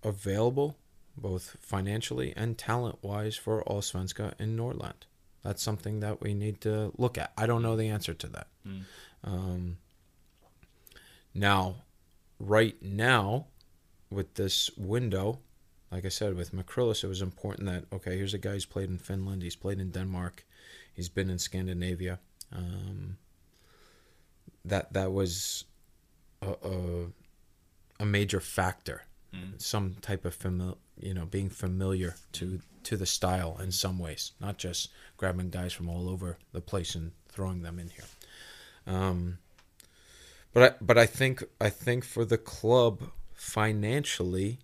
available, both financially and talent wise, for Allsvenska in Norrland? That's something that we need to look at. I don't know the answer to that. Mm. Um, now, right now, with this window, like I said, with Macrillis, it was important that okay, here's a guy who's played in Finland, he's played in Denmark, he's been in Scandinavia. Um, that that was a, a, a major factor, Mm. some type of familiar, you know, being familiar to to the style in some ways, not just grabbing guys from all over the place and throwing them in here. Um, but I, but I think I think for the club financially,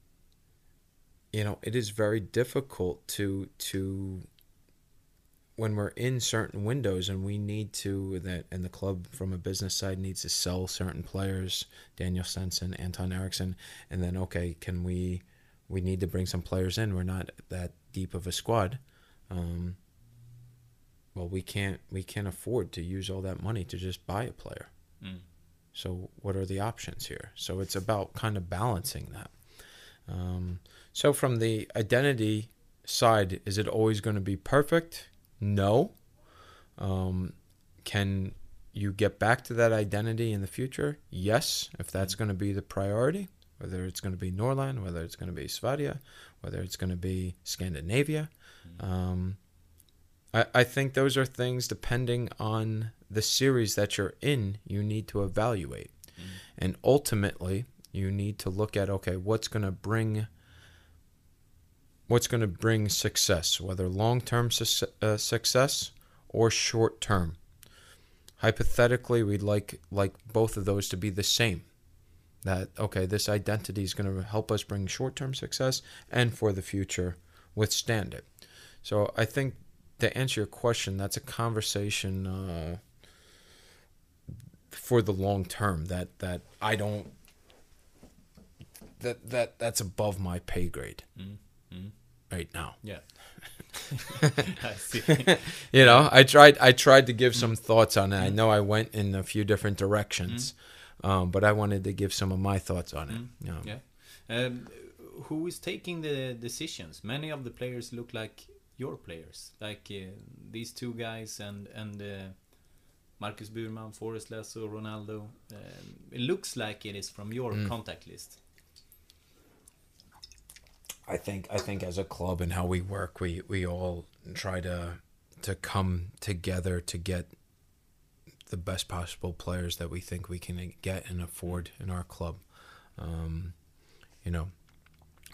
you know, it is very difficult to to when we're in certain windows and we need to that and the club from a business side needs to sell certain players, Daniel Sensen, Anton Eriksson, and then okay, can we we need to bring some players in. We're not that deep of a squad. Um, well, we can't we can't afford to use all that money to just buy a player. Mm. So what are the options here? So it's about kind of balancing that. Um, so from the identity side, is it always going to be perfect? No. Um, can you get back to that identity in the future? Yes, if that's going to be the priority, whether it's going to be Norrland, whether it's going to be Sverige, whether it's going to be Scandinavia. Um, I, I think those are things depending on the series that you're in, you need to evaluate. And ultimately, you need to look at okay, what's going to bring what's going to bring success, whether long-term su- uh, success or short-term. Hypothetically, we'd like like both of those to be the same. That okay, this identity is going to help us bring short-term success and for the future withstand it. So I think to answer your question, that's a conversation uh, for the long term. That that I don't that that that's above my pay grade Mm. Mm. right now. Yeah. <laughs> You know, I tried I tried to give some thoughts on it. I know I went in a few different directions, um, but I wanted to give some of my thoughts on it. You know. Yeah. Um, who is taking the decisions? Many of the players look like your players, like uh, these two guys and and uh, Marcus Burman, Forrest Lasso, Ronaldo. Um, it looks like it is from your Mm. contact list. I think I think as a club and how we work, we we all try to to come together to get the best possible players that we think we can get and afford in our club. Um, you know,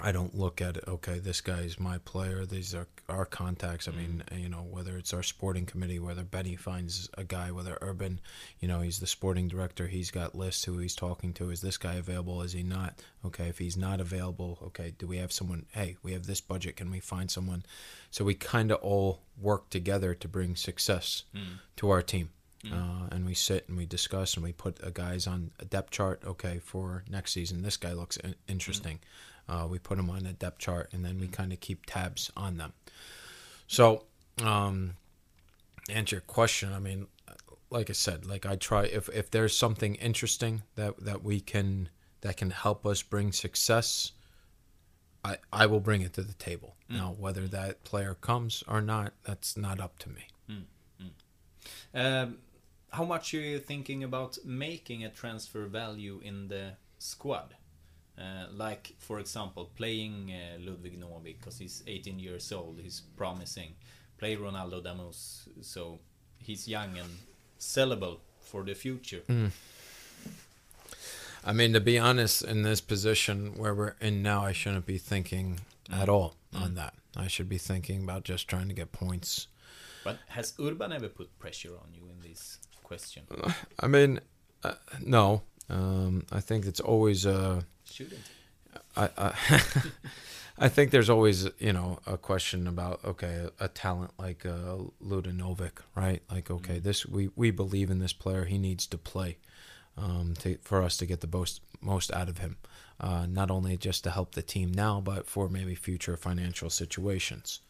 I don't look at it. Okay, this guy is my player. These are our contacts. I mm. mean, you know, whether it's our sporting committee, whether Benny finds a guy, whether Urban, you know, he's the sporting director. He's got lists who he's talking to. Is this guy available? Is he not? Okay, if he's not available, okay, do we have someone? Hey, we have this budget. Can we find someone? So we kind of all work together to bring success mm. to our team. Mm. Uh, and we sit and we discuss and we put guys on a depth chart. Okay, for next season, this guy looks in- interesting. Uh, we put them on a depth chart, and then we kind of keep tabs on them. So, um, answer your question. I mean, like I said, like I try if if there's something interesting that that we can that can help us bring success. I, I will bring it to the table. Now, whether that player comes or not, that's not up to me. Um, how much are you thinking about making a transfer value in the squad? Uh, like, for example, playing uh, Ludwig Novi because he's 18 years old, he's promising. Play Ronaldo Damus, so he's young and sellable for the future. I mean, to be honest, in this position where we're in now, I shouldn't be thinking at all on that. I should be thinking about just trying to get points. But has Urban ever put pressure on you in this question? I mean, uh, no. Um, I think it's always uh, Shouldn't. I, I, <laughs> I think there's always you know a question about okay a, talent like uh, Ludanovic, right? Like okay, this we, we believe in this player. He needs to play um, to, for us to get the most most out of him. Uh, not only just to help the team now, but for maybe future financial situations.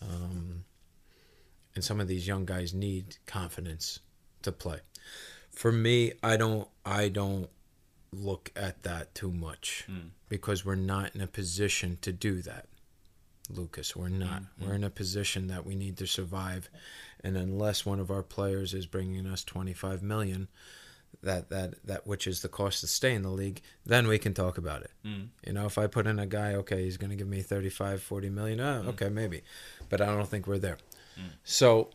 Um, and some of these young guys need confidence to play. For me, I don't I don't look at that too much hmm. because we're not in a position to do that. Lucas, we're hmm. not. We're in a position that we need to survive and unless one of our players is bringing us 25 million that that that which is the cost to stay in the league, then we can talk about it. Hmm. You know, if I put in a guy, okay, he's going to give me 35, 40 million, uh, okay, maybe. But I don't think we're there. So,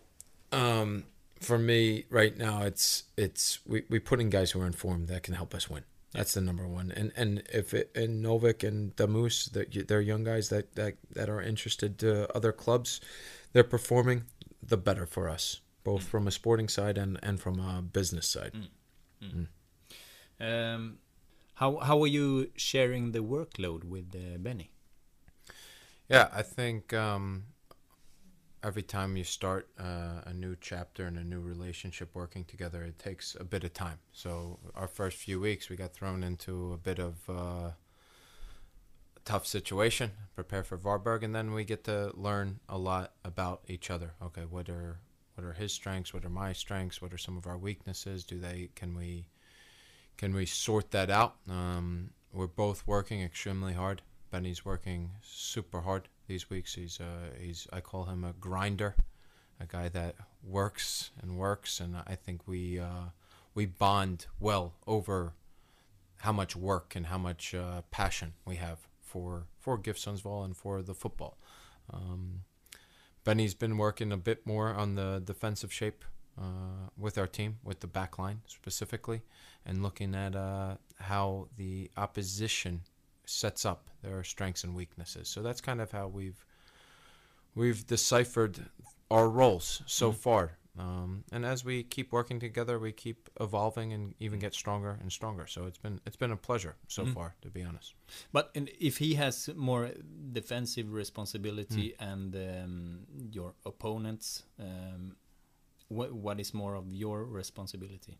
um, for me right now, it's it's we we put in guys who are informed that can help us win. That's the number one. And and if it, and Novik and Damus, that they're young guys that that that are interested to other clubs, they're performing, the better for us, both from a sporting side and and from a business side. Um, how how are you sharing the workload with uh, Benny? Yeah, I think um, every time you start uh, a new chapter and a new relationship working together, it takes a bit of time. So our first few weeks, we got thrown into a bit of uh, a tough situation, prepare for Varberg, and then we get to learn a lot about each other. Okay, what are what are his strengths? What are my strengths? What are some of our weaknesses? Do they can we can we sort that out? Um, we're both working extremely hard. Benny's working super hard these weeks. He's uh, he's I call him a grinder, a guy that works and works, and I think we uh, we bond well over how much work and how much uh, passion we have for for GIF Sundsvall and for the football. Um, Benny's been working a bit more on the defensive shape uh, with our team, with the back line specifically, and looking at uh, how the opposition sets up their strengths and weaknesses. So that's kind of how we've we've deciphered our roles so far. Um, and as we keep working together, we keep evolving and even get stronger and stronger. So it's been it's been a pleasure so far, to be honest. But in, if he has more defensive responsibility and um, your opponents, um, what what is more of your responsibility?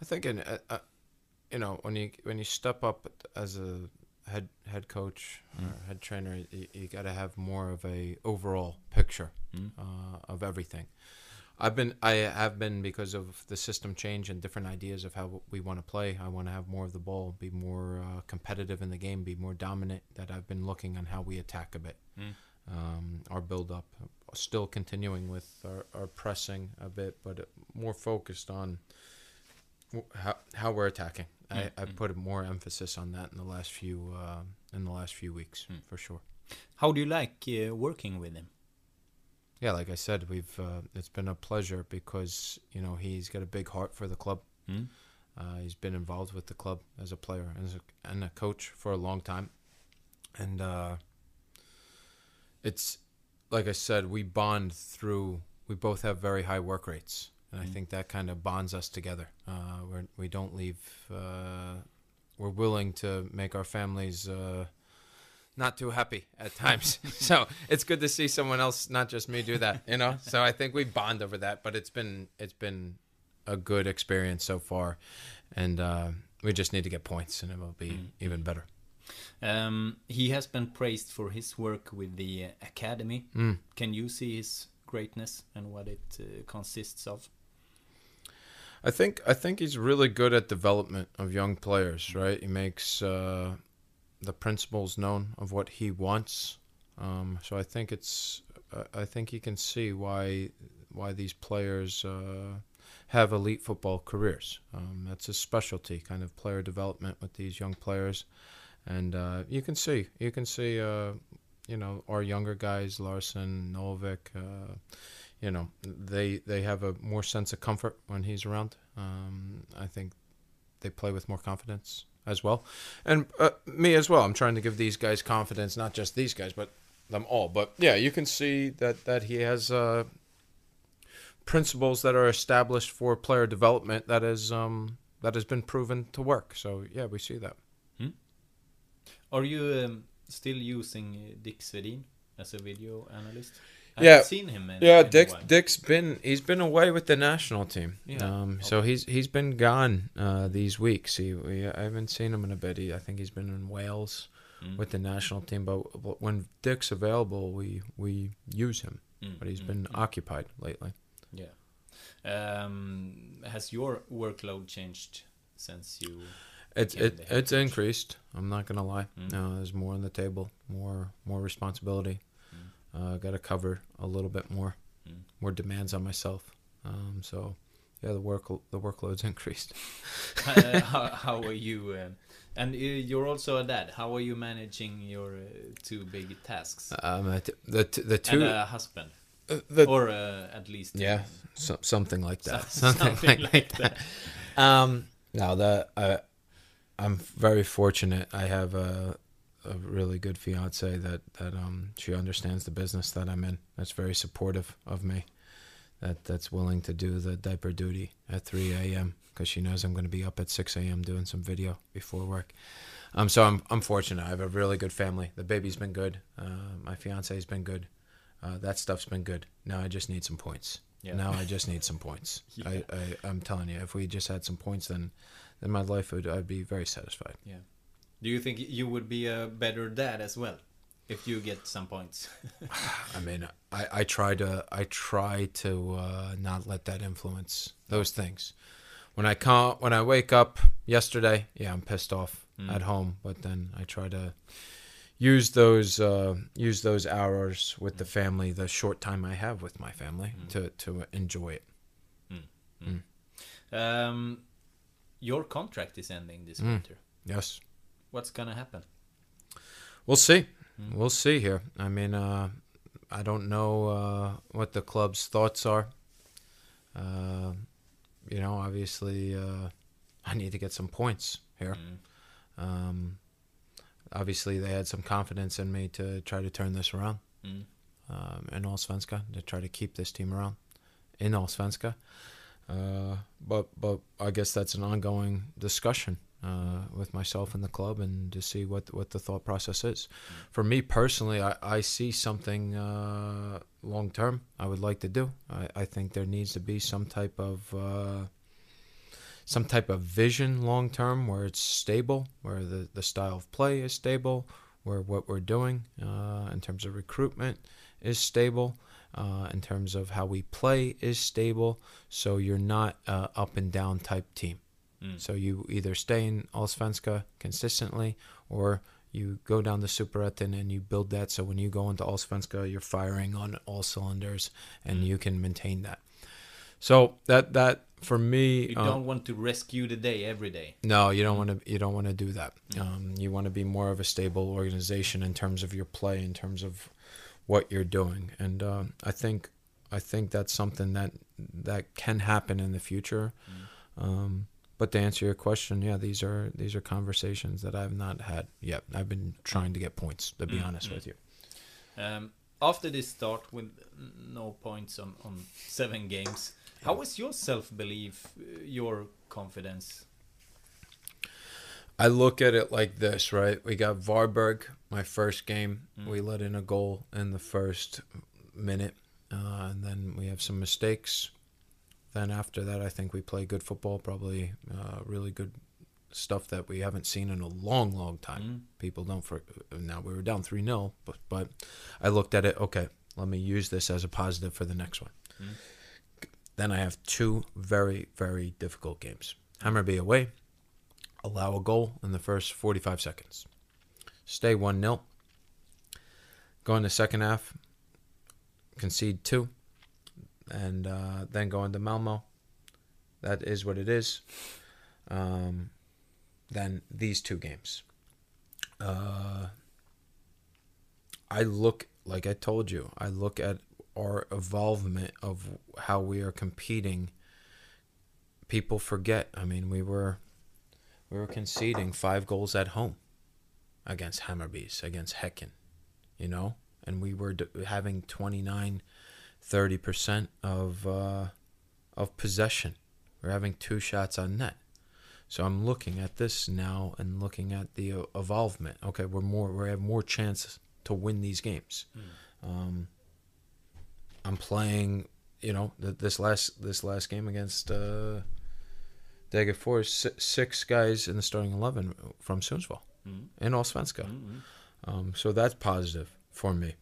I think, in, uh, uh, you know, when you when you step up as a head head coach or head trainer, you, you got to have more of a overall picture uh, of everything. I've been I have been because of the system change and different ideas of how we want to play. I want to have more of the ball, be more uh, competitive in the game, be more dominant. That I've been looking on how we attack a bit, um, our build up, still continuing with our, our pressing a bit, but more focused on how how we're attacking. I, I put more emphasis on that in the last few uh, in the last few weeks for sure. How do you like uh, working with him? Yeah, like I said, we've uh, it's been a pleasure because you know he's got a big heart for the club. Mm. Uh, he's been involved with the club as a player and as a, and a coach for a long time. and uh, it's like I said, we bond through. We both have very high work rates, and I Mm. think that kind of bonds us together. Uh, we're, we don't leave. Uh, we're willing to make our families uh, not too happy at times. <laughs> so it's good to see someone else, not just me, do that. You know. so I think we bond over that. But it's been it's been a good experience so far, and uh, we just need to get points, and it will be Mm. even better. Um, he has been praised for his work with the academy. Mm. Can you see his greatness and what it uh, consists of? I think I think he's really good at development of young players. Right, he makes uh, the principles known of what he wants. Um, so I think it's I- think he can see why why these players uh, have elite football careers. Um, that's his specialty, kind of player development with these young players, and uh, you can see you can see uh, you know our younger guys, Larson, Novik. You know they they have a more sense of comfort when he's around. Um, I think they play with more confidence as well, and uh, me as well. I'm trying to give these guys confidence, not just these guys, but them all. But yeah, you can see that that he has uh, principles that are established for player development that is um, that has been proven to work. So yeah, we see that. Are you um, still using uh, Dick Svedin as a video analyst? I yeah, seen him. In, yeah, in Dick. Dick's been he's been away with the national team. Yeah. Um, so he's he's been gone uh, these weeks. He we I haven't seen him in a bit. He, I think he's been in Wales Mm. with the national team. But, when Dick's available, we we use him. Mm, But he's mm, been mm. occupied lately. Yeah. Um, has your workload changed since you? It's it, it's increased. I'm not gonna lie. Mm. Uh, there's more on the table, more more responsibility. Uh, Got to cover a little bit more, Mm. more demands on myself. Um, so yeah, the work the workload's <laughs> increased. uh, <laughs> how, how are you? Um, and uh, you're also a dad. How are you managing your uh, two big tasks? Um, the t- the, t- the and two a husband, uh, the or uh, at least uh, yeah, so, something like that. So- <laughs> something like that. Um, now that I, I'm very fortunate. I have a a really good fiance that that um she understands the business that I'm in. That's very supportive of me. That that's willing to do the diaper duty at 3 a.m. because she knows I'm going to be up at 6 a.m. doing some video before work. Um, so I'm I'm fortunate. I have a really good family. The baby's been good. Uh, my fiance's been good. Uh, that stuff's been good. Now I just need some points. Yeah. Now I just need some points. <laughs> Yeah. I, I I'm telling you, if we just had some points, then then my life would I'd be very satisfied. Yeah. Do you think you would be a better dad as well if you get some points? <sighs> I mean, I, I try to I try to uh, not let that influence those things. When I come when I wake up yesterday, yeah, I'm pissed off Mm. at home, but then I try to use those uh, use those hours with the family, the short time I have with my family, to to enjoy it. Mm. um, your contract is ending this Mm. winter. Yes, What's gonna happen? we'll see. Mm. We'll see here. I mean, uh, I don't know uh, what the club's thoughts are. Uh, you know, obviously, uh, I need to get some points here. Mm. Um, obviously, they had some confidence in me to try to turn this around Mm. um, in Allsvenska, to try to keep this team around in Allsvenska. Uh, but but I guess that's an ongoing discussion uh, with myself and the club, and to see what what the thought process is. For me personally, I, I see something uh, long term I would like to do. I, I think there needs to be some type of uh, some type of vision long term where it's stable, where the, the style of play is stable, where what we're doing uh, in terms of recruitment is stable, uh, in terms of how we play is stable. So you're not up and down type team. Mm. So you either stay in Allsvenska consistently or you go down the Superettan and you build that so when you go into Allsvenska you're firing on all cylinders and Mm. you can maintain that. So that that for me You uh, don't want to rescue the day every day. no, you don't want to. You don't want to do that. Mm. Um, you want to be more of a stable organization in terms of your play, in terms of what you're doing, and um, I think I think that's something that that can happen in the future. Mm. Um, but to answer your question, yeah, these are these are conversations that I've not had yet. I've been trying to get points, to be Mm, honest mm. with you. Um, after this start with no points on, on seven games, how was your self belief, your confidence? I look at it like this, right? We got Varberg, my first game. Mm. We let in a goal in the first minute, uh, and then we have some mistakes. Then after that, I think we play good football, probably uh, really good stuff that we haven't seen in a long, long time. Mm. People don't for now we were down three 0 but but I looked at it. Okay, let me use this as a positive for the next one. Mm. Then I have two very very difficult games. Hammarby away, allow a goal in the first 45 seconds. Stay 1 0. Go in the second half, concede two, and uh, then go into Malmo. That is what it is. Um, then these two games. Uh, I look, like I told you, I look at our evolvement of how we are competing. People forget. I mean, we were we were conceding five goals at home against Hammerbees, against Häcken, you know, and we were having 29, 30% of uh, of possession. We're having two shots on net. So I'm looking at this now and looking at the uh, evolvement. Okay, we're more we have more chances to win these games. Um, I'm playing, you know, th- this last this last game against uh, Forest, si- six guys in the starting eleven from Sundsvall Mm. in Allsvenska. Mm. Um, so that's positive for me.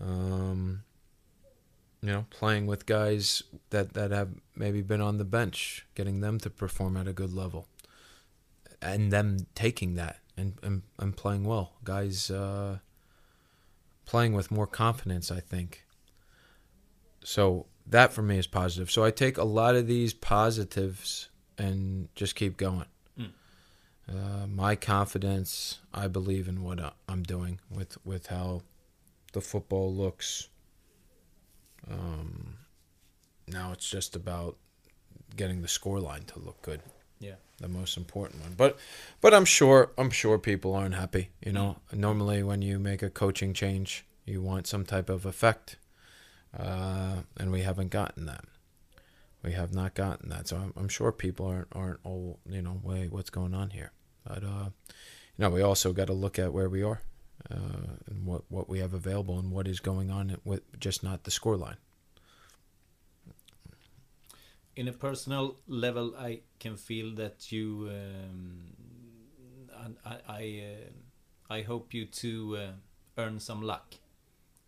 Um, you know, playing with guys that, that have maybe been on the bench, getting them to perform at a good level, and them taking that and, and, and playing well. Guys uh, playing with more confidence, I think. So that for me is positive. So I take a lot of these positives and just keep going. Mm. Uh, my confidence, I believe in what I- I'm doing with, with how the football looks. Um, now it's just about getting the scoreline to look good. Yeah. The most important one. But but I'm sure I'm sure people aren't happy. You know, normally when you make a coaching change, you want some type of effect. Uh, and we haven't gotten that. We have not gotten that. So I'm, I'm sure people aren't aren't all you know, wait, what's going on here? But uh, you know, we also got to look at where we are, uh, and what what we have available, and what is going on with just not the scoreline. In a personal level, I can feel that you. Um, I I, uh, I hope you to uh, earn some luck.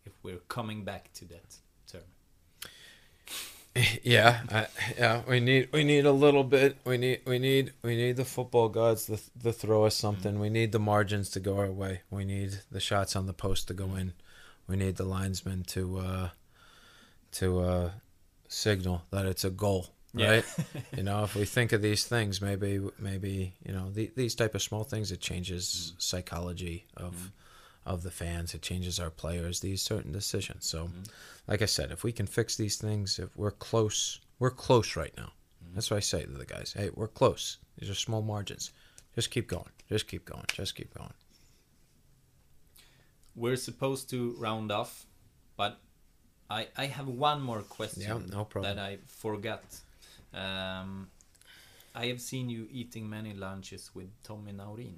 If we're coming back to that. <laughs> Yeah, I, yeah, we need we need a little bit. We need we need we need the football gods to, to throw us something. We need the margins to go our way. We need the shots on the post to go in. We need the linesmen to uh, to uh, signal that it's a goal. Yeah. Right? <laughs> you know, if we think of these things, maybe maybe you know the, these type of small things, it changes psychology of of the fans. It changes our players. These certain decisions. So, like I said, if we can fix these things, if we're close, we're close right now. That's what I say to the guys. Hey, we're close. These are small margins. Just keep going. Just keep going. Just keep going. We're supposed to round off, but I I have one more question Yeah, no problem. that I forgot. Um, I have seen you eating many lunches with Tommy Naurin.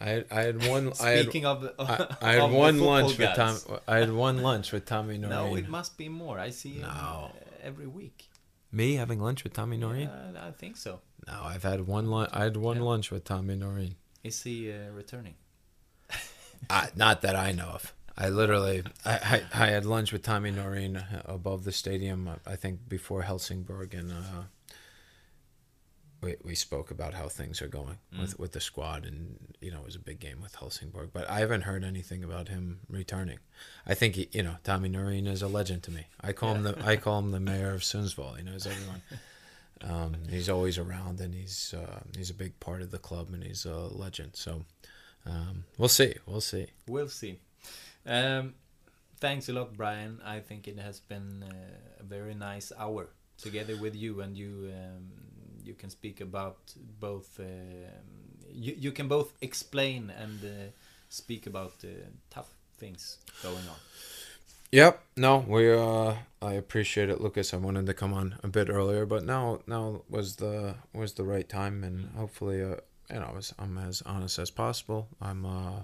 I had, I had one. I had, Speaking of, I, I <laughs> had of one lunch with Tom. I had one lunch with Tommy Naurin. <laughs> No, it must be more. I see him No. uh, every week. Me having lunch with Tommy Naurin? Yeah, I think so. No, I've had one lunch. I had one Yeah. lunch with Tommy Naurin. Is he uh, returning? <laughs> I, not that I know of. I literally, I, I, I had lunch with Tommy Naurin above the stadium. I think before Helsingborg, and uh, we we spoke about how things are going with with the squad, and you know it was a big game with Helsingborg. But I haven't heard anything about him returning. I think he, you know Tommy Naurin is a legend to me. I call him the I <laughs> call him the mayor of Sundsvall. He knows everyone. Um, he's always around, and he's uh, he's a big part of the club, and he's a legend. So um, we'll see. We'll see. We'll see. Um, thanks a lot, Brian. I think it has been uh, a very nice hour together with you, and you um, you can speak about both. Uh, you you can both explain and uh, speak about uh, tough things going on. Yep. No, we. Uh, I appreciate it, Lucas. I wanted to come on a bit earlier, but now now was the was the right time, and hopefully, uh, you know, I was, I'm as honest as possible. I'm. Uh,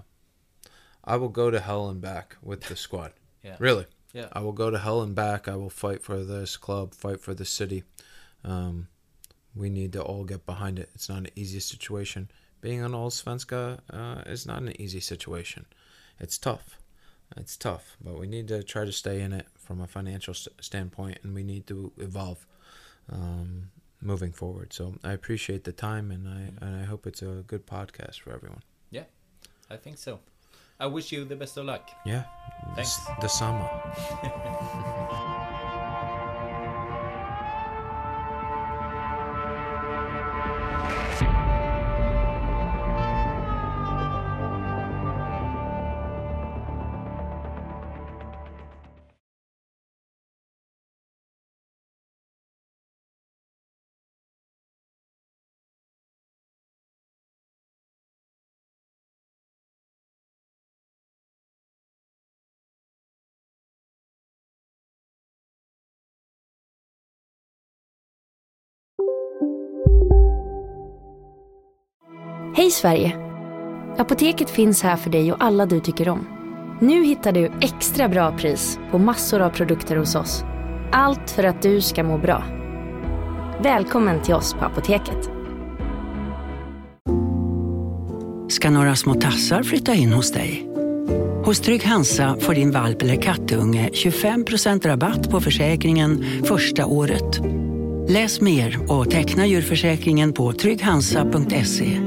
I will go to hell and back with the squad. <laughs> Yeah. Really. Yeah. I will go to hell and back. I will fight for this club, fight for the city. Um, we need to all get behind it. It's not an easy situation. Being an all Svenska uh, is not an easy situation. It's tough. It's tough, but we need to try to stay in it from a financial st- standpoint, and we need to evolve um, moving forward. So I appreciate the time, and I and I hope it's a good podcast for everyone. Yeah, I think so. I wish you the best of luck. Yeah, Thanks. The, the summer. <laughs> Hej Sverige! Apoteket finns här för dig och alla du tycker om. Nu hittar du extra bra pris på massor av produkter hos oss. Allt för att du ska må bra. Välkommen till oss på Apoteket. Ska några små tassar flytta in hos dig? Hos Trygg Hansa får din valp eller kattunge 25% rabatt på försäkringen första året. Läs mer och teckna djurförsäkringen på trygghansa.se.